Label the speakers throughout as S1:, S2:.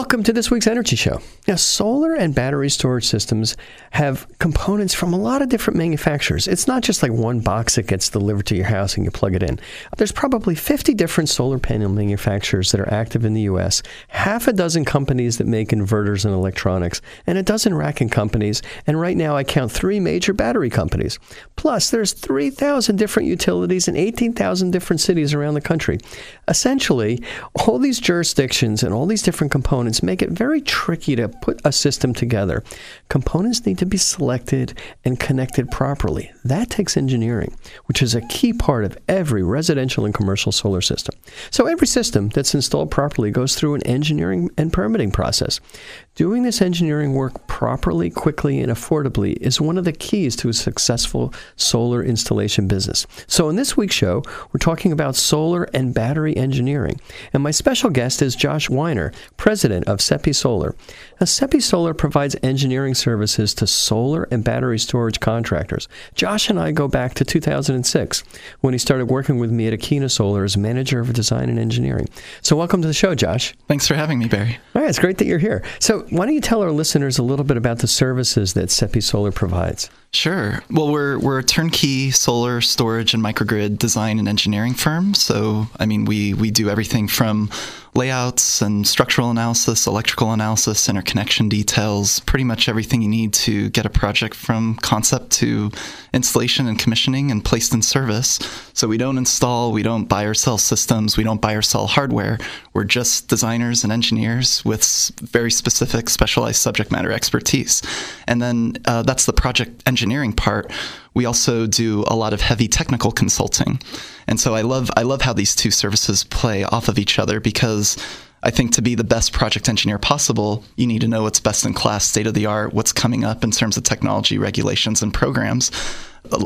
S1: Welcome to this week's Energy Show. Now, solar and battery storage systems have components from a lot of different manufacturers. It's not just like one box that gets delivered to your house and you plug it in. There's probably 50 different solar panel manufacturers that are active in the U.S., half a dozen companies that make inverters and electronics, and a dozen racking companies. And right now, I count three major battery companies. Plus, there's 3,000 different utilities in 18,000 different cities around the country. Essentially, all these jurisdictions and all these different components components make it very tricky to put a system together. Components need to be selected and connected properly. That takes engineering, which is a key part of every residential and commercial solar system. So every system that's installed properly goes through an engineering and permitting process. Doing this engineering work properly, quickly, and affordably is one of the keys to a successful solar installation business. So, in this week's show, we're talking about solar and battery engineering. And my special guest is Josh Weiner, president of SEPI Solar. Now, SEPI Solar provides engineering services to solar and battery storage contractors. Josh and I go back to 2006 when he started working with me at Akeena Solar as manager of design and engineering. So, welcome to the show, Josh.
S2: Thanks for having me, Barry.
S1: All right, it's great that you're here. So, why don't you tell our listeners a little bit about the services that SEPI Solar provides?
S2: Sure. Well, we're we're a turnkey solar storage and microgrid design and engineering firm. So, I mean, we we do everything from layouts and structural analysis, electrical analysis, interconnection details, pretty much everything you need to get a project from concept to installation and commissioning and placed in service. So we don't install, we don't buy or sell systems, we don't buy or sell hardware. We're just designers and engineers with very specific specialized subject matter expertise. And then uh, that's the project engineering part we also do a lot of heavy technical consulting. And so I love I love how these two services play off of each other because I think to be the best project engineer possible, you need to know what's best in class, state of the art, what's coming up in terms of technology, regulations, and programs.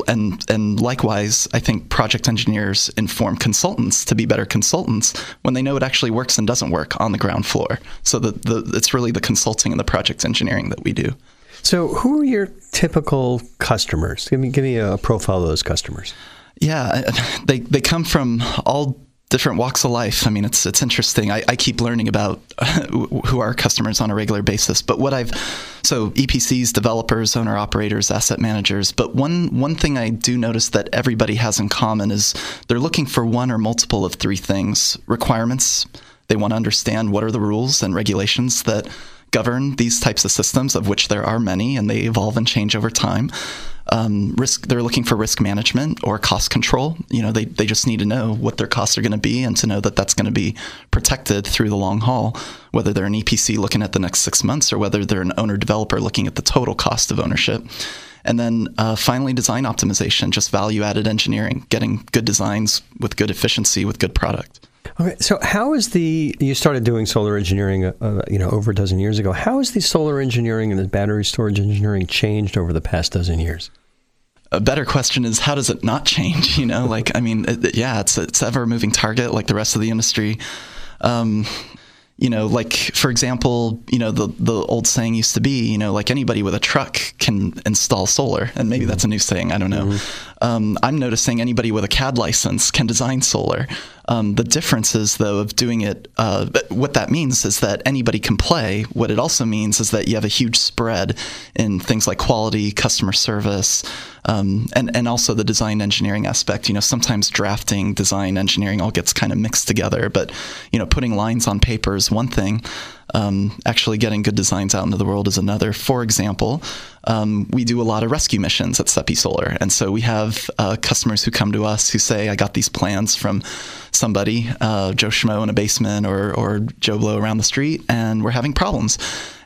S2: And and likewise, I think project engineers inform consultants to be better consultants when they know what actually works and doesn't work on the ground floor. So the, the it's really the consulting and the project engineering that we do.
S1: So, who are your typical customers? Give me give me a profile of those customers.
S2: Yeah, they they come from all different walks of life. I mean, it's it's interesting. I, I keep learning about who our customers on a regular basis. But what I've so EPCs, developers, owner operators, asset managers. But one one thing I do notice that everybody has in common is they're looking for one or multiple of three things: requirements. They want to understand what are the rules and regulations that govern these types of systems, of which there are many, and they evolve and change over time. Um, risk they're looking for risk management or cost control. You know they, they just need to know what their costs are going to be and to know that that's going to be protected through the long haul whether they're an epc looking at the next six months or whether they're an owner developer looking at the total cost of ownership. And then uh, finally design optimization just value added engineering getting good designs with good efficiency with good product
S1: Okay, so how is the you started doing solar engineering, uh, uh, you know, over a dozen years ago? How has the solar engineering and the battery storage engineering changed over the past dozen years?
S2: A better question is how does it not change? You know, like I mean, it, yeah, it's it's ever a moving target like the rest of the industry. Um, you know, like for example, you know, the the old saying used to be, you know, like anybody with a truck can install solar, and maybe mm-hmm. that's a new saying. I don't know. Mm-hmm. Um, I'm noticing anybody with a CAD license can design solar. Um, the difference is, though, of doing it, uh, what that means is that anybody can play. What it also means is that you have a huge spread in things like quality, customer service, um, and and also the design engineering aspect. You know, sometimes drafting, design, engineering all gets kind of mixed together. But you know, putting lines on paper is one thing. Um, actually, getting good designs out into the world is another. For example, um, we do a lot of rescue missions at SEPI Solar, and so we have uh, customers who come to us who say, "I got these plans from." somebody, uh, Joe Schmo in a basement or, or Joe Blow around the street, and we're having problems.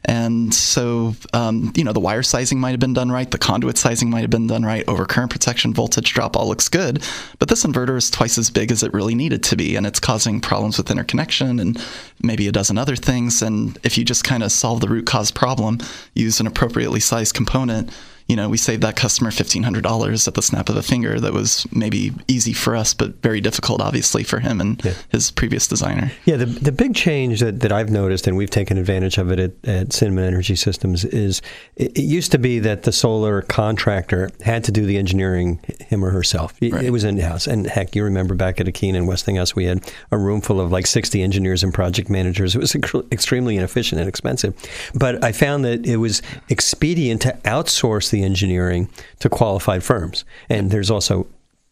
S2: And so, um, you know, the wire sizing might have been done right, the conduit sizing might have been done right, overcurrent protection, voltage drop, all looks good. But this inverter is twice as big as it really needed to be, and it's causing problems with interconnection and maybe a dozen other things. And if you just kind of solve the root cause problem, use an appropriately sized component, you know, we saved that customer $1,500 at the snap of a finger that was maybe easy for us, but very difficult, obviously, for him and yeah. his previous designer.
S1: Yeah, the, the big change that, that I've noticed, and we've taken advantage of it at, at Cinnamon Energy Systems, is it, it used to be that the solar contractor had to do the engineering him or herself. It, right. it was in house. And heck, you remember back at Akeena and Westinghouse, we had a room full of like 60 engineers and project managers. It was extremely inefficient and expensive. But I found that it was expedient to outsource the engineering to qualified firms. And there's also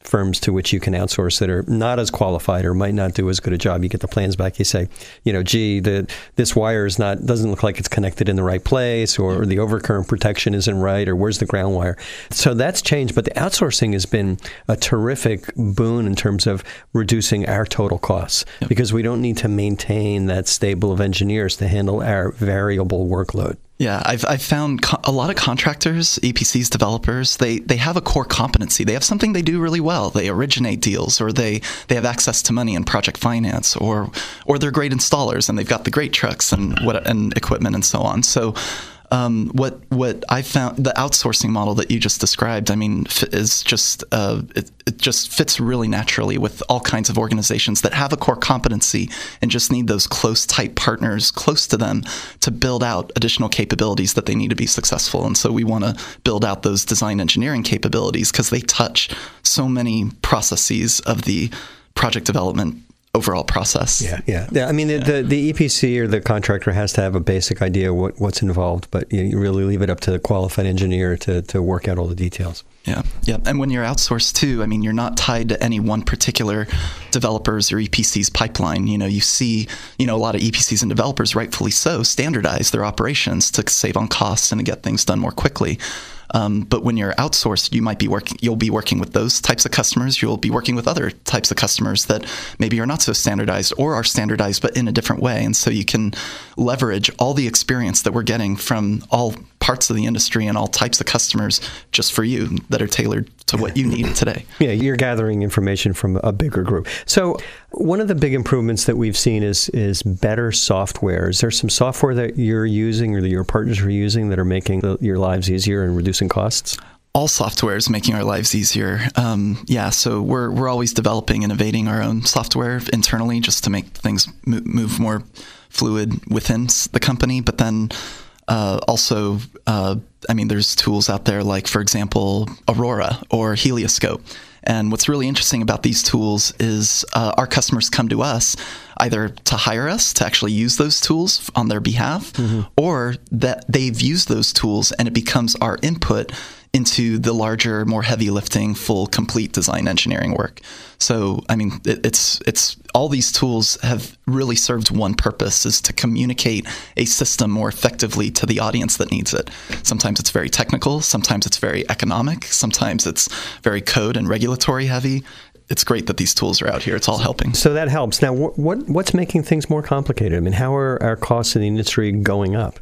S1: firms to which you can outsource that are not as qualified or might not do as good a job. You get the plans back. You say, you know, gee, the this wire is not doesn't look like it's connected in the right place, or the overcurrent protection isn't right, or where's the ground wire. So that's changed. But the outsourcing has been a terrific boon in terms of reducing our total costs yep. because we don't need to maintain that stable of engineers to handle our variable workload.
S2: Yeah, I've, I've found co- a lot of contractors, EPCs, developers, they, they have a core competency. They have something they do really well. They originate deals or they, they have access to money in project finance or, or they're great installers and they've got the great trucks and, what, and equipment and so on. So um, what what I found the outsourcing model that you just described, I mean, is just uh, it, it, just fits really naturally with all kinds of organizations that have a core competency and just need those close, tight partners close to them to build out additional capabilities that they need to be successful. And so we want to build out those design engineering capabilities because they touch so many processes of the project development overall process.
S1: Yeah, yeah, yeah. I mean, the, the, the EPC or the contractor has to have a basic idea what what's involved, but you, you really leave it up to the qualified engineer to to work out all the details.
S2: Yeah, yeah. And when you're outsourced too, I mean, you're not tied to any one particular developers or EPC's pipeline. You know, you see, you know, a lot of EPCs and developers, rightfully so, standardize their operations to save on costs and to get things done more quickly. Um, but when you're outsourced, you might be working. You'll be working with those types of customers. You'll be working with other types of customers that maybe are not so standardized or are standardized but in a different way. And so you can leverage all the experience that we're getting from all parts of the industry and all types of customers just for you that are tailored to what you need today.
S1: Yeah, you're gathering information from a bigger group. So one of the big improvements that we've seen is is better software. Is there some software that you're using or that your partners are using that are making the, your lives easier and reducing costs?
S2: all software is making our lives easier. Um, yeah, so we're we're always developing, innovating our own software internally just to make things move more fluid within the company. But then uh, also, uh, I mean, there's tools out there like, for example, Aurora or Helioscope. And what's really interesting about these tools is uh, our customers come to us either to hire us to actually use those tools on their behalf, mm-hmm. or that they've used those tools and it becomes our input into the larger, more heavy lifting, full, complete design engineering work. So, I mean, it, it's it's all these tools have really served one purpose: is to communicate a system more effectively to the audience that needs it. Sometimes it's very technical, sometimes it's very economic, sometimes it's very code and regulatory heavy it's great that these tools are out here. It's all helping.
S1: So that helps. Now, what, what what's making things more complicated? I mean, how are our costs in the industry going up?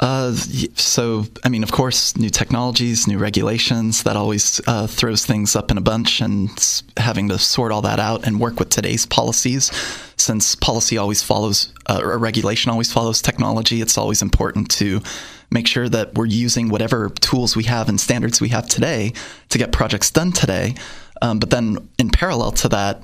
S2: Uh, so, I mean, of course, new technologies, new regulations, that always uh, throws things up in a bunch, and having to sort all that out and work with today's policies. Since policy always follows, uh, or regulation always follows technology, it's always important to make sure that we're using whatever tools we have and standards we have today to get projects done today. Um, but then, in parallel to that,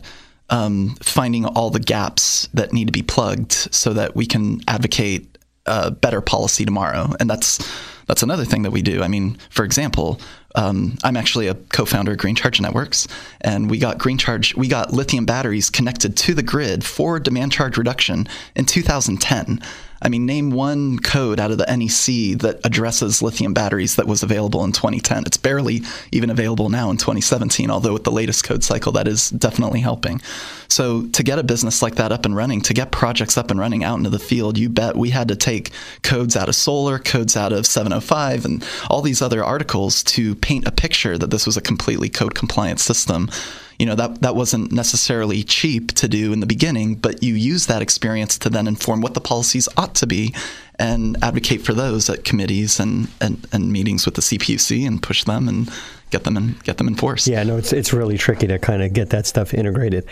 S2: um, finding all the gaps that need to be plugged so that we can advocate a better policy tomorrow. And that's that's another thing that we do. I mean, for example, um, I'm actually a co-founder of Green Charge Networks, and we got Green Charge, we got lithium batteries connected to the grid for demand charge reduction in 2010. I mean, name one code out of the NEC that addresses lithium batteries that was available in 2010. It's barely even available now in 2017, although with the latest code cycle, that is definitely helping. So, to get a business like that up and running, to get projects up and running out into the field, you bet we had to take codes out of solar, codes out of 705, and all these other articles to paint a picture that this was a completely code compliant system you know that that wasn't necessarily cheap to do in the beginning, but you use that experience to then inform what the policies ought to be and advocate for those at committees and, and, and meetings with the CPUC and push them and get them and get them enforced.
S1: Yeah, no, it's it's really tricky to kind of get that stuff integrated.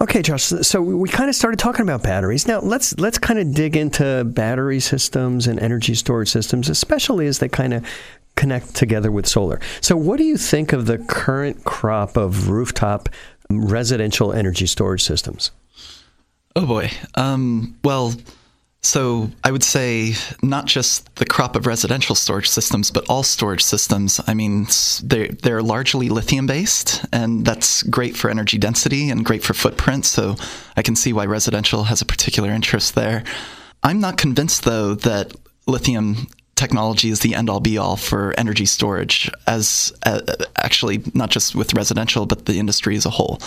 S1: Okay, Josh. So we kind of started talking about batteries. Now let's let's kind of dig into battery systems and energy storage systems, especially as they kind of connect together with solar. So, what do you think of the current crop of rooftop residential energy storage systems?
S2: Oh boy. Um, well, so I would say not just the crop of residential storage systems, but all storage systems. I mean, they're, they're largely lithium based, and that's great for energy density and great for footprint. So I can see why residential has a particular interest there. I'm not convinced, though, that lithium technology is the end all be all for energy storage, as uh, actually not just with residential, but the industry as a whole.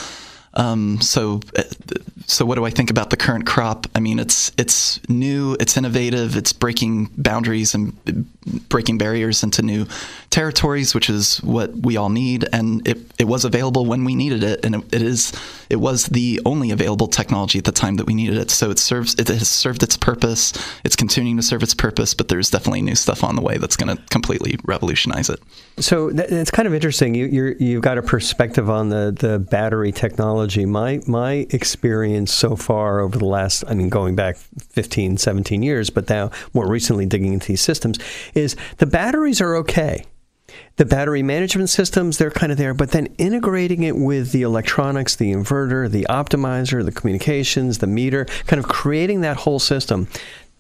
S2: Um, so, uh, so what do I think about the current crop? I mean, it's it's new, it's innovative, it's breaking boundaries and breaking barriers into new territories, which is what we all need. And it, it was available when we needed it, and it, it is it was the only available technology at the time that we needed it. So it serves it has served its purpose. It's continuing to serve its purpose, but there's definitely new stuff on the way that's going to completely revolutionize it.
S1: So it's kind of interesting. You you you've got a perspective on the the battery technology. My my so far over the last, I mean, going back 15, 17 years, but now more recently digging into these systems is the batteries are okay. The battery management systems, they're kind of there, but then integrating it with the electronics, the inverter, the optimizer, the communications, the meter, kind of creating that whole system,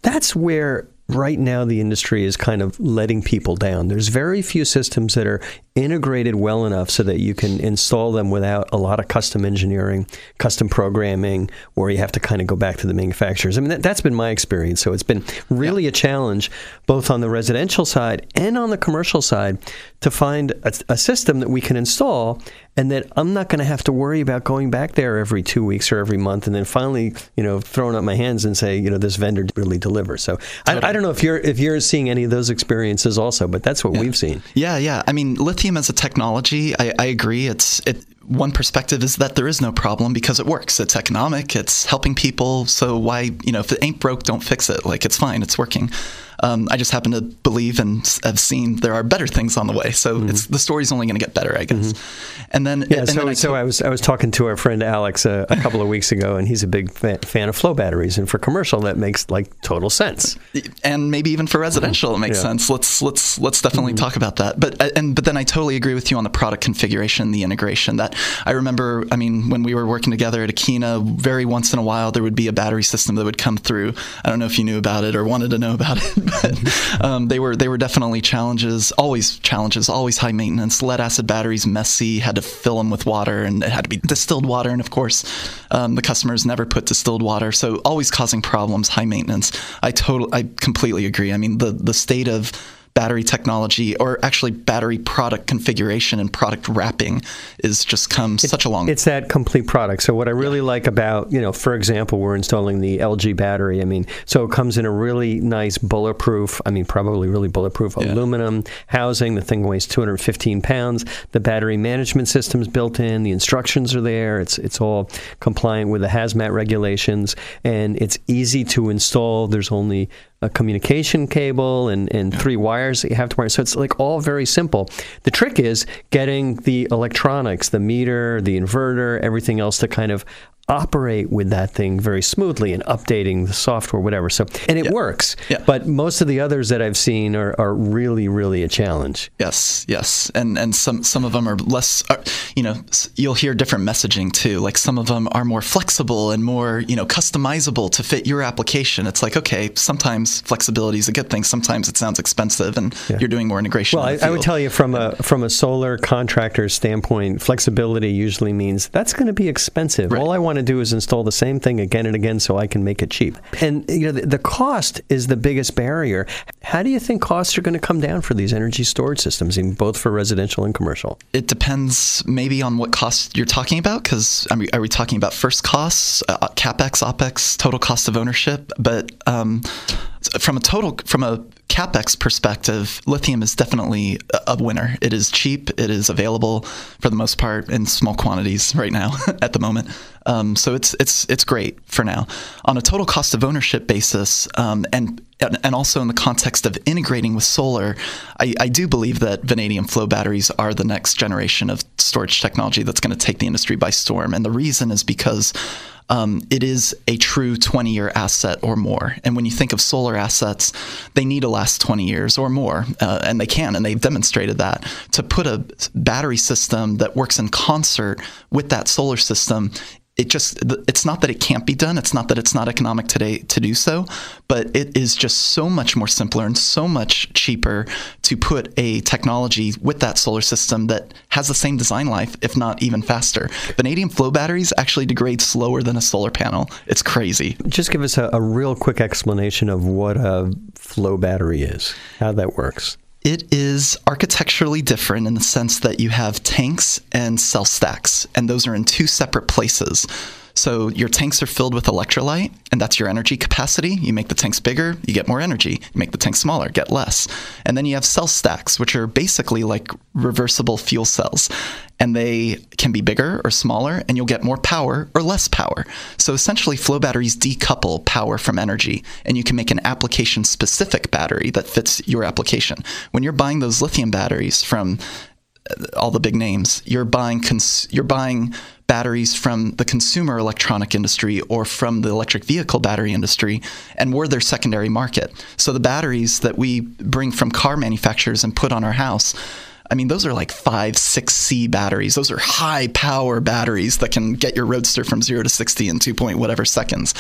S1: that's where right now the industry is kind of letting people down. There's very few systems that are integrated well enough so that you can install them without a lot of custom engineering, custom programming, where you have to kind of go back to the manufacturers. I mean, that, has been my experience. So it's been really yeah. a challenge, both on the residential side and on the commercial side, to find a, a system that we can install and that I'm not going to have to worry about going back there every two weeks or every month, and then finally, you know, throwing up my hands and say, you know, this vendor really delivers. So. I, I, don't know if you're if you're seeing any of those experiences also, but that's what
S2: yeah.
S1: we've seen.
S2: Yeah, yeah. I mean, lithium as a technology, I, I agree. It's it one perspective is that there is no problem because it works. It's economic. It's helping people. So why, you know, if it ain't broke, don't fix it. Like it's fine. It's working. Um, I just happen to believe and have seen there are better things on the way. So mm-hmm. it's the story's only going to get better, I guess. Mm-hmm.
S1: And then, yeah. And so, then I, so I was I was talking to our friend Alex a, a couple of weeks ago, and he's a big fan, fan, of flow batteries, and for commercial that makes like total sense.
S2: And maybe even for residential, it makes yeah. sense. Let's let's let's definitely mm-hmm. talk about that. But uh, and but then I totally agree with you on the product configuration, the integration. That I remember. I mean, when we were working together at Akeena, very once in a while there would be a battery system that would come through. I don't know if you knew about it or wanted to know about it, but um, they were they were definitely challenges. Always challenges. Always high maintenance. Lead acid batteries, messy. Had to fill them with water, and it had to be distilled water. And of course, um, the customers never put distilled water, so always causing problems. High maintenance. I total. I completely agree. I mean, the the state of battery technology or actually battery product configuration and product wrapping is just come it's, such a long
S1: it's that complete product. So what i really yeah. like about you know for example we're installing the lg battery. I mean so it comes in a really nice bulletproof i mean probably really bulletproof yeah. aluminum housing. The thing weighs 215 pounds. The battery management system is built in. The instructions are there. It's it's all compliant with the hazmat regulations. And it's easy to install. There's only a communication cable and, and three wires that you have to wire. So it's like all very simple. The trick is getting the electronics, the meter, the inverter, everything else to kind of operate with that thing very smoothly and updating the software, whatever. So, and it yeah. works. Yeah. But most of the others that I've seen are, are really, really a challenge.
S2: Yes, yes, and and some some of them are less. Are, you know, you'll hear different messaging too. Like some of them are more flexible and more you know customizable to fit your application. It's like okay, sometimes flexibility is a good thing. Sometimes it sounds expensive, and yeah. you're doing more integration.
S1: Well, I, I would tell you from a from a solar contractor standpoint, flexibility usually means that's going to be expensive. Right. All I want to do is install the same thing again and again so I can make it cheap. And you know, the, the cost is the biggest barrier. How do you think costs are going to come down for these energy storage systems, in both for residential and commercial?
S2: It depends maybe on what cost you're talking about. Because are, are, we talking about first costs, uh, capex, opex, total cost of ownership? But um, from a total from a capex perspective, lithium is definitely a winner. It is cheap. It is available for the most part in small quantities right now at the moment. Um, so it's it's it's great for now. On a total cost of ownership basis, um, and and also in the context of integrating with solar, I, I, do believe that vanadium flow batteries are the next generation of storage technology that's going to take the industry by storm. And the reason is because um, it is a true 20 year asset or more. And when you think of solar assets, they need to last 20 years or more, uh, and they can, and they've demonstrated that. To put a battery system that works in concert with that solar system it just it's not that it can't be done. It's not that it's not economic today to do so but it is just so much more simpler and so much cheaper to put a technology with that solar system that has the same design life if not even faster. Vanadium flow batteries actually degrade slower than a solar panel. It's crazy.
S1: Just give us a, a real quick explanation of what a flow battery is how that works
S2: it is architecturally different in the sense that you have tanks and cell stacks, and those are in two separate places. So your tanks are filled with electrolyte, and that's your energy capacity. You make the tanks bigger, you get more energy. You make the tanks smaller, get less. And then you have cell stacks, which are basically like reversible fuel cells. And they can be bigger or smaller, and you'll get more power or less power. So essentially, flow batteries decouple power from energy, and you can make an application specific battery that fits your application. When you're buying those lithium batteries from uh, all the big names, you're buying cons- you're buying batteries from the consumer electronic industry or from the electric vehicle battery industry, and we're their secondary market. So the batteries that we bring from car manufacturers and put on our house I mean, those are like five, six C batteries. Those are high power batteries that can get your roadster from zero to 60 in two point whatever seconds.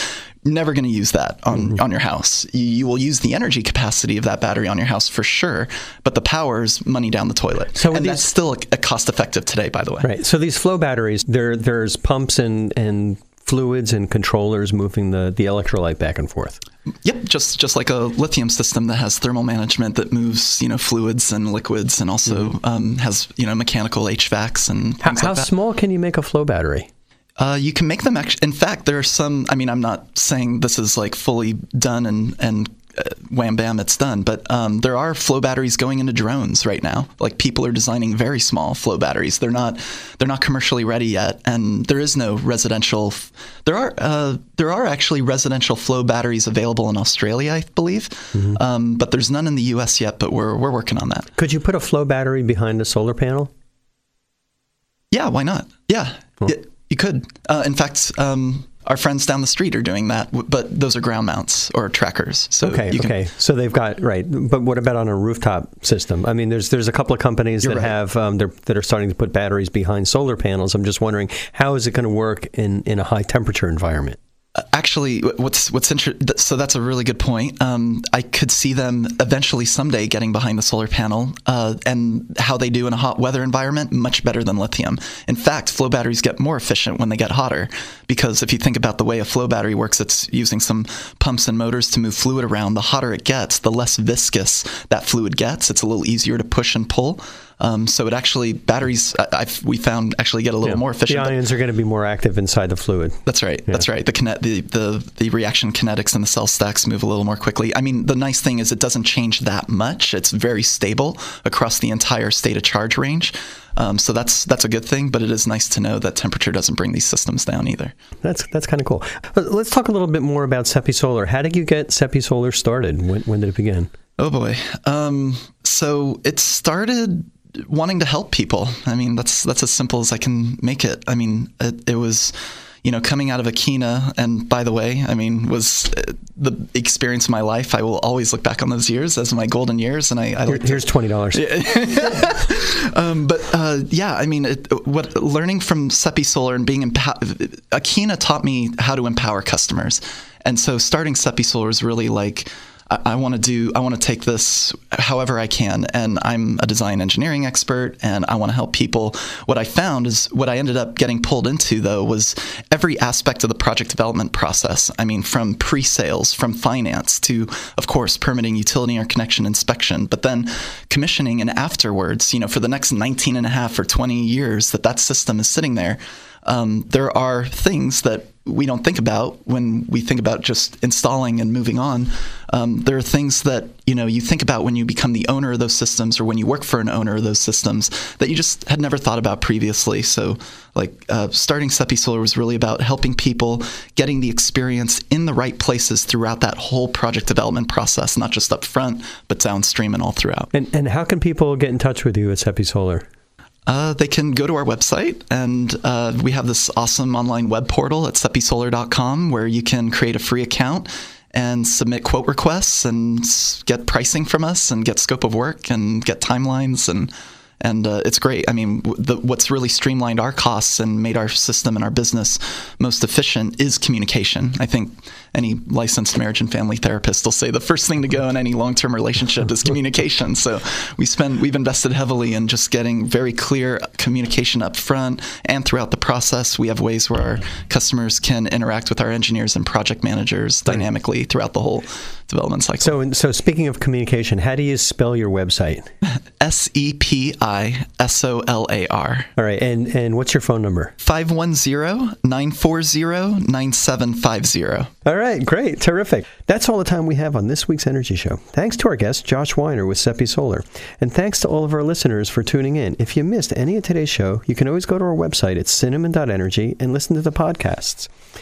S2: Never going to use that on, mm-hmm. on your house. You will use the energy capacity of that battery on your house for sure, but the power is money down the toilet. So and these, that's still a, a cost effective today, by the way.
S1: Right. So these flow batteries, there, there's pumps and, and fluids and controllers moving the, the electrolyte back and forth.
S2: Yep, just just like a lithium system that has thermal management that moves you know fluids and liquids and also mm-hmm. um, has you know mechanical HVACs and
S1: how, how small can you make a flow battery?
S2: Uh, you can make them actually. In fact, there are some. I mean, I'm not saying this is like fully done and and wham bam, it's done. But um, there are flow batteries going into drones right now. Like people are designing very small flow batteries. They're not they're not commercially ready yet, and there is no residential. There are uh, there are actually residential flow batteries available in Australia, I believe, mm-hmm. um, but there's none in the U.S. yet. But we're we're working on that.
S1: Could you put a flow battery behind a solar panel?
S2: Yeah, why not? Yeah, cool. it, you could. Uh, in fact. Um, our friends down the street are doing that, but those are ground mounts or trackers.
S1: So okay, can, okay. So they've got right, but what about on a rooftop system? I mean, there's there's a couple of companies that right. have um, that are starting to put batteries behind solar panels. I'm just wondering how is it going to work in in a high temperature environment?
S2: Actually, what's what's interesting. So that's a really good point. Um, I could see them eventually someday getting behind the solar panel, uh, and how they do in a hot weather environment much better than lithium. In fact, flow batteries get more efficient when they get hotter, because if you think about the way a flow battery works, it's using some pumps and motors to move fluid around. The hotter it gets, the less viscous that fluid gets. It's a little easier to push and pull. Um, so it actually batteries I've, we found actually get a little yeah. more efficient.
S1: The ions are going to be more active inside the fluid.
S2: That's right. Yeah. That's right. The, kinet, the the the reaction kinetics and the cell stacks move a little more quickly. I mean, the nice thing is it doesn't change that much. It's very stable across the entire state of charge range. Um, so that's that's a good thing, but it is nice to know that temperature doesn't bring these systems down either.
S1: That's that's kind of cool. Let's talk a little bit more about SepiSolar. How did you get SepiSolar started? When, when did it begin?
S2: Oh boy. Um, so it started wanting to help people. I mean, that's that's as simple as I can make it. I mean, it, it was you know, coming out of Akeena, and by the way, I mean, was uh, the experience of my life. I will always look back on those years as my golden years, and I, I
S1: Here, here's twenty dollars.
S2: um, but uh, yeah, I mean, it, what learning from SepiSolar and being empowered, Akeena taught me how to empower customers, and so starting SepiSolar is really like I, I want to do, I want to take this however I can. And I'm a design engineering expert and I want to help people. What I found is what I ended up getting pulled into, though, was every aspect of the project development process. I mean, from pre sales, from finance to, of course, permitting, utility interconnection inspection, but then commissioning and afterwards, you know, for the next 19 and a half or 20 years that that system is sitting there. Um, there are things that we don't think about when we think about just installing and moving on. Um, there are things that you know you think about when you become the owner of those systems or when you work for an owner of those systems that you just had never thought about previously. So, like uh, starting SepiSolar was really about helping people getting the experience in the right places throughout that whole project development process, not just up front, but downstream and all throughout.
S1: And and how can people get in touch with you at SepiSolar?
S2: Uh, they can go to our website, and uh, we have this awesome online web portal at sepisolar.com where you can create a free account and submit quote requests and get pricing from us and get scope of work and get timelines and and uh, it's great. I mean, the, what's really streamlined our costs and made our system and our business most efficient is communication. I think any licensed marriage and family therapist will say the first thing to go in any long-term relationship is communication. So we spend we've invested heavily in just getting very clear communication up front and throughout the process. We have ways where our customers can interact with our engineers and project managers dynamically throughout the whole development cycle.
S1: So, so speaking of communication, how do you spell your website?
S2: S E P I S O L A R.
S1: All right, and and what's your phone number?
S2: 510-940-9750.
S1: All right, great, terrific. That's all the time we have on this week's Energy Show. Thanks to our guest Josh Weiner with SepiSolar, and thanks to all of our listeners for tuning in. If you missed any of today's show, you can always go to our website at cinnamon.energy and listen to the podcasts.